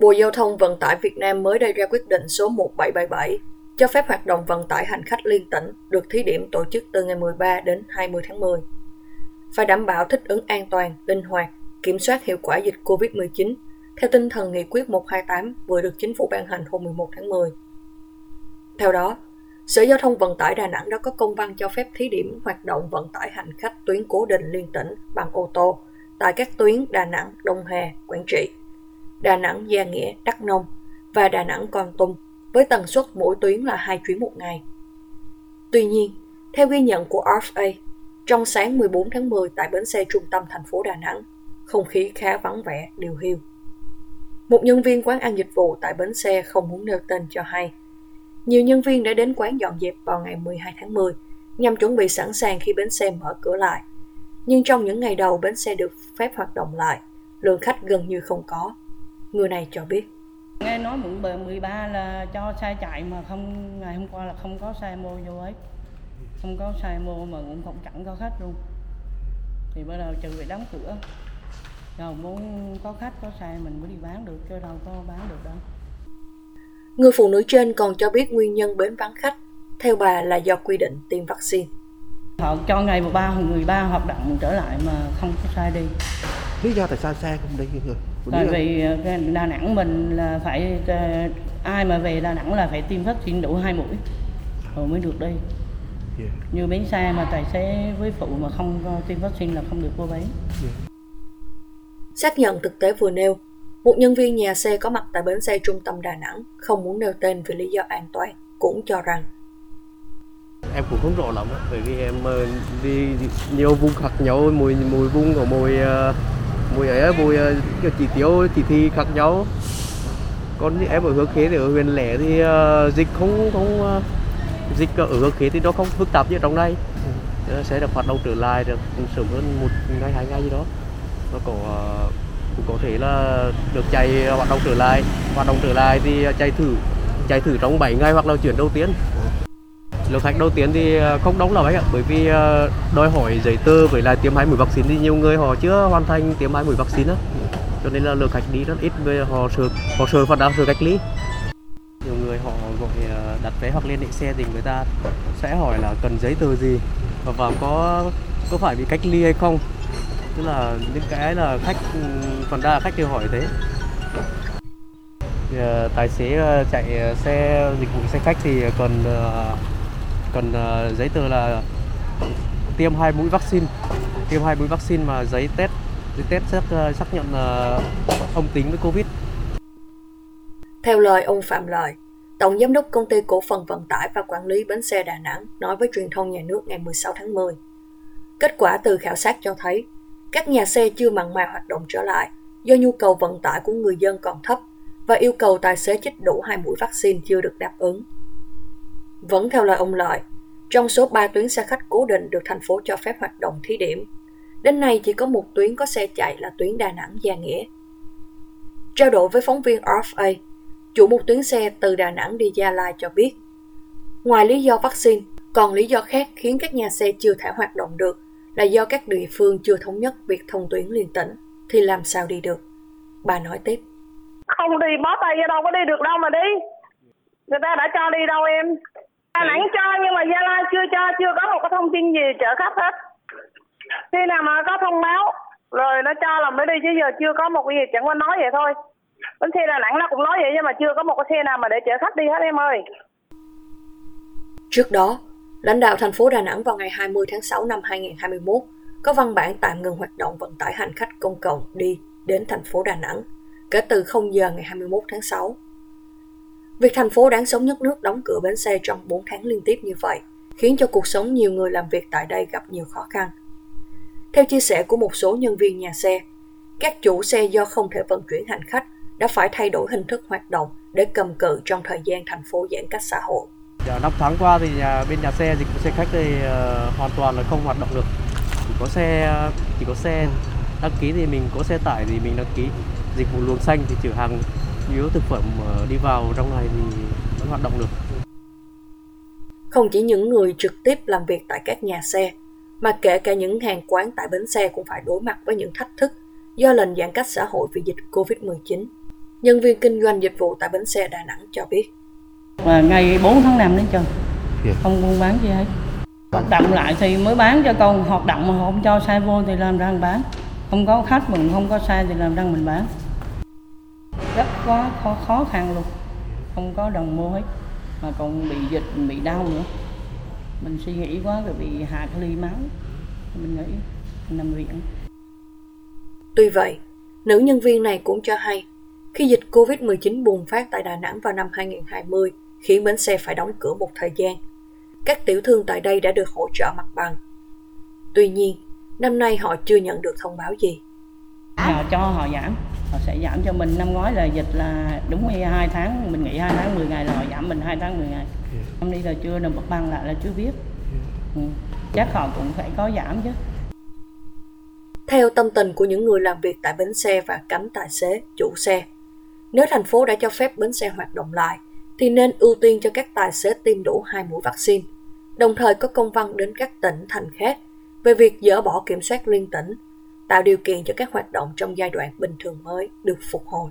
Bộ Giao thông Vận tải Việt Nam mới đây ra quyết định số 1777 cho phép hoạt động vận tải hành khách liên tỉnh được thí điểm tổ chức từ ngày 13 đến 20 tháng 10. Phải đảm bảo thích ứng an toàn, linh hoạt, kiểm soát hiệu quả dịch COVID-19 theo tinh thần nghị quyết 128 vừa được chính phủ ban hành hôm 11 tháng 10. Theo đó, Sở Giao thông Vận tải Đà Nẵng đã có công văn cho phép thí điểm hoạt động vận tải hành khách tuyến cố định liên tỉnh bằng ô tô tại các tuyến Đà Nẵng, Đông Hà, Quảng Trị, Đà Nẵng, Gia Nghĩa, Đắk Nông và Đà Nẵng, Con Tum với tần suất mỗi tuyến là hai chuyến một ngày. Tuy nhiên, theo ghi nhận của RFA, trong sáng 14 tháng 10 tại bến xe trung tâm thành phố Đà Nẵng, không khí khá vắng vẻ, điều hiu. Một nhân viên quán ăn dịch vụ tại bến xe không muốn nêu tên cho hay. Nhiều nhân viên đã đến quán dọn dẹp vào ngày 12 tháng 10 nhằm chuẩn bị sẵn sàng khi bến xe mở cửa lại. Nhưng trong những ngày đầu bến xe được phép hoạt động lại, lượng khách gần như không có. Người này cho biết. Nghe nói quận bờ 13 là cho xe chạy mà không ngày hôm qua là không có xe mua vô ấy. Không có xe mua mà cũng không chẳng có khách luôn. Thì bắt đầu trừ bị đóng cửa. Rồi muốn có khách có xe mình mới đi bán được chứ đâu có bán được đâu. Người phụ nữ trên còn cho biết nguyên nhân bến vắng khách, theo bà là do quy định tiêm vaccine. Họ cho ngày 13 13 hoạt động trở lại mà không có xe đi. Lý do tại sao xe không đi người? Tại vì ờ, Đà Nẵng mình là phải ờ, ai mà về Đà Nẵng là phải tiêm vaccine đủ hai mũi rồi mới được đi. Yeah. Như bến xe mà tài xế với phụ mà không có tiêm vaccine là không được vô bến. Yeah. Xác nhận thực tế vừa nêu, một nhân viên nhà xe có mặt tại bến xe trung tâm Đà Nẵng không muốn nêu tên vì lý do an toàn, cũng cho rằng em cũng không rõ lắm bởi vì em ờ, đi nhiều vùng khác nhau mùi mùi vùng của mùi ờ, mùi ấy mùi ờ, kiểu chỉ tiêu chỉ thi khác nhau. Còn em ở hướng khế thì ở huyện lẻ thì uh, dịch không không uh, dịch ở hướng khế thì nó không phức tạp như trong đây. Ừ. sẽ được hoạt động trở lại được sớm hơn một ngày hai ngày gì đó. Nó có uh, cũng có thể là được chạy hoạt động trở lại. Hoạt động trở lại thì chạy thử chạy thử trong 7 ngày hoặc là chuyển đầu tiên lượng khách đầu tiên thì ờ, không đông lắm anh ạ bởi vì ờ, đòi hỏi giấy tờ với lại tiêm hai mũi vaccine thì nhiều người họ chưa hoàn thành tiêm hai mũi vaccine á. Cho nên là lượng khách đi rất ít về họ sợ họ sợ và đang sợ cách ly. Nhiều người họ gọi ờ, đặt vé hoặc liên hệ xe thì người ta sẽ hỏi là cần giấy tờ gì và có có phải bị cách ly hay không. Tức là những cái là khách ừ, phần đa là khách đều hỏi thế. Thì, tài xế chạy xe dịch vụ xe khách thì cần cần uh, ờ, giấy tờ là tiêm hai mũi vaccine tiêm hai mũi vaccine mà giấy test giấy test xác, uh, xác nhận uh, âm tính với covid theo lời ông Phạm Lợi Tổng Giám đốc Công ty Cổ phần Vận tải và Quản lý Bến xe Đà Nẵng nói với truyền thông nhà nước ngày 16 tháng 10. Kết quả từ khảo sát cho thấy, các nhà xe chưa mặn mà hoạt động trở lại do nhu cầu vận tải của người dân còn thấp và yêu cầu tài xế chích đủ hai mũi vaccine chưa được đáp ứng. Vẫn theo lời ông Lợi, trong số 3 tuyến xe khách cố định được thành phố cho phép hoạt động thí điểm, đến nay chỉ có một tuyến có xe chạy là tuyến Đà Nẵng Gia Nghĩa. Trao đổi với phóng viên RFA, chủ một tuyến xe từ Đà Nẵng đi Gia Lai cho biết, ngoài lý do vaccine, còn lý do khác khiến các nhà xe chưa thể hoạt động được là do các địa phương chưa thống nhất việc thông tuyến liên tỉnh, thì làm sao đi được? Bà nói tiếp. Không đi bó tay ra đâu có đi được đâu mà đi. Người ta đã cho đi đâu em. Đà Nẵng cho nhưng mà Gia Lai chưa cho, chưa có một cái thông tin gì chở khách hết. Khi nào mà có thông báo rồi nó cho là mới đi chứ giờ chưa có một cái gì chẳng qua nói vậy thôi. Bến xe Đà Nẵng nó cũng nói vậy nhưng mà chưa có một cái xe nào mà để chở khách đi hết em ơi. Trước đó, lãnh đạo thành phố Đà Nẵng vào ngày 20 tháng 6 năm 2021 có văn bản tạm ngừng hoạt động vận tải hành khách công cộng đi đến thành phố Đà Nẵng kể từ 0 giờ ngày 21 tháng 6. Việc thành phố đáng sống nhất nước đóng cửa bến xe trong 4 tháng liên tiếp như vậy khiến cho cuộc sống nhiều người làm việc tại đây gặp nhiều khó khăn. Theo chia sẻ của một số nhân viên nhà xe, các chủ xe do không thể vận chuyển hành khách đã phải thay đổi hình thức hoạt động để cầm cự trong thời gian thành phố giãn cách xã hội. Năm tháng qua thì nhà, bên nhà xe dịch vụ xe khách thì uh, hoàn toàn là không hoạt động được. Chỉ có xe chỉ có xe đăng ký thì mình có xe tải thì mình đăng ký dịch vụ luồng xanh thì chở hàng yếu thực phẩm uh, đi vào trong này thì vẫn hoạt động được. Không chỉ những người trực tiếp làm việc tại các nhà xe, mà kể cả những hàng quán tại bến xe cũng phải đối mặt với những thách thức do lệnh giãn cách xã hội vì dịch Covid-19. nhân viên kinh doanh dịch vụ tại bến xe Đà Nẵng cho biết. Và ngày 4 tháng 5 đến trơn, Dạ. không buôn bán gì hết. Hoạt động lại thì mới bán cho con, hoạt động mà không cho xe vô thì làm ra bán. Không có khách mình không có xe thì làm ra mình bán. Rất quá khó, khó khăn luôn, không có đồng mua hết. Mà còn bị dịch, bị đau nữa. Mình suy nghĩ quá rồi bị hạ ly máu. Mình nghĩ nằm viện. Tuy vậy, nữ nhân viên này cũng cho hay, khi dịch Covid-19 bùng phát tại Đà Nẵng vào năm 2020, khiến bến xe phải đóng cửa một thời gian. Các tiểu thương tại đây đã được hỗ trợ mặt bằng. Tuy nhiên, năm nay họ chưa nhận được thông báo gì. Họ cho họ giảm, họ sẽ giảm cho mình. Năm ngoái là dịch là đúng 2 tháng, mình nghỉ 2 tháng 10 ngày là họ giảm mình 2 tháng 10 ngày. Năm nay là chưa nộp mặt bằng lại là chưa biết. Ừ. Chắc họ cũng phải có giảm chứ. Theo tâm tình của những người làm việc tại bến xe và cánh tài xế, chủ xe, nếu thành phố đã cho phép bến xe hoạt động lại, thì nên ưu tiên cho các tài xế tiêm đủ hai mũi vaccine, đồng thời có công văn đến các tỉnh, thành khác về việc dỡ bỏ kiểm soát liên tỉnh, tạo điều kiện cho các hoạt động trong giai đoạn bình thường mới được phục hồi.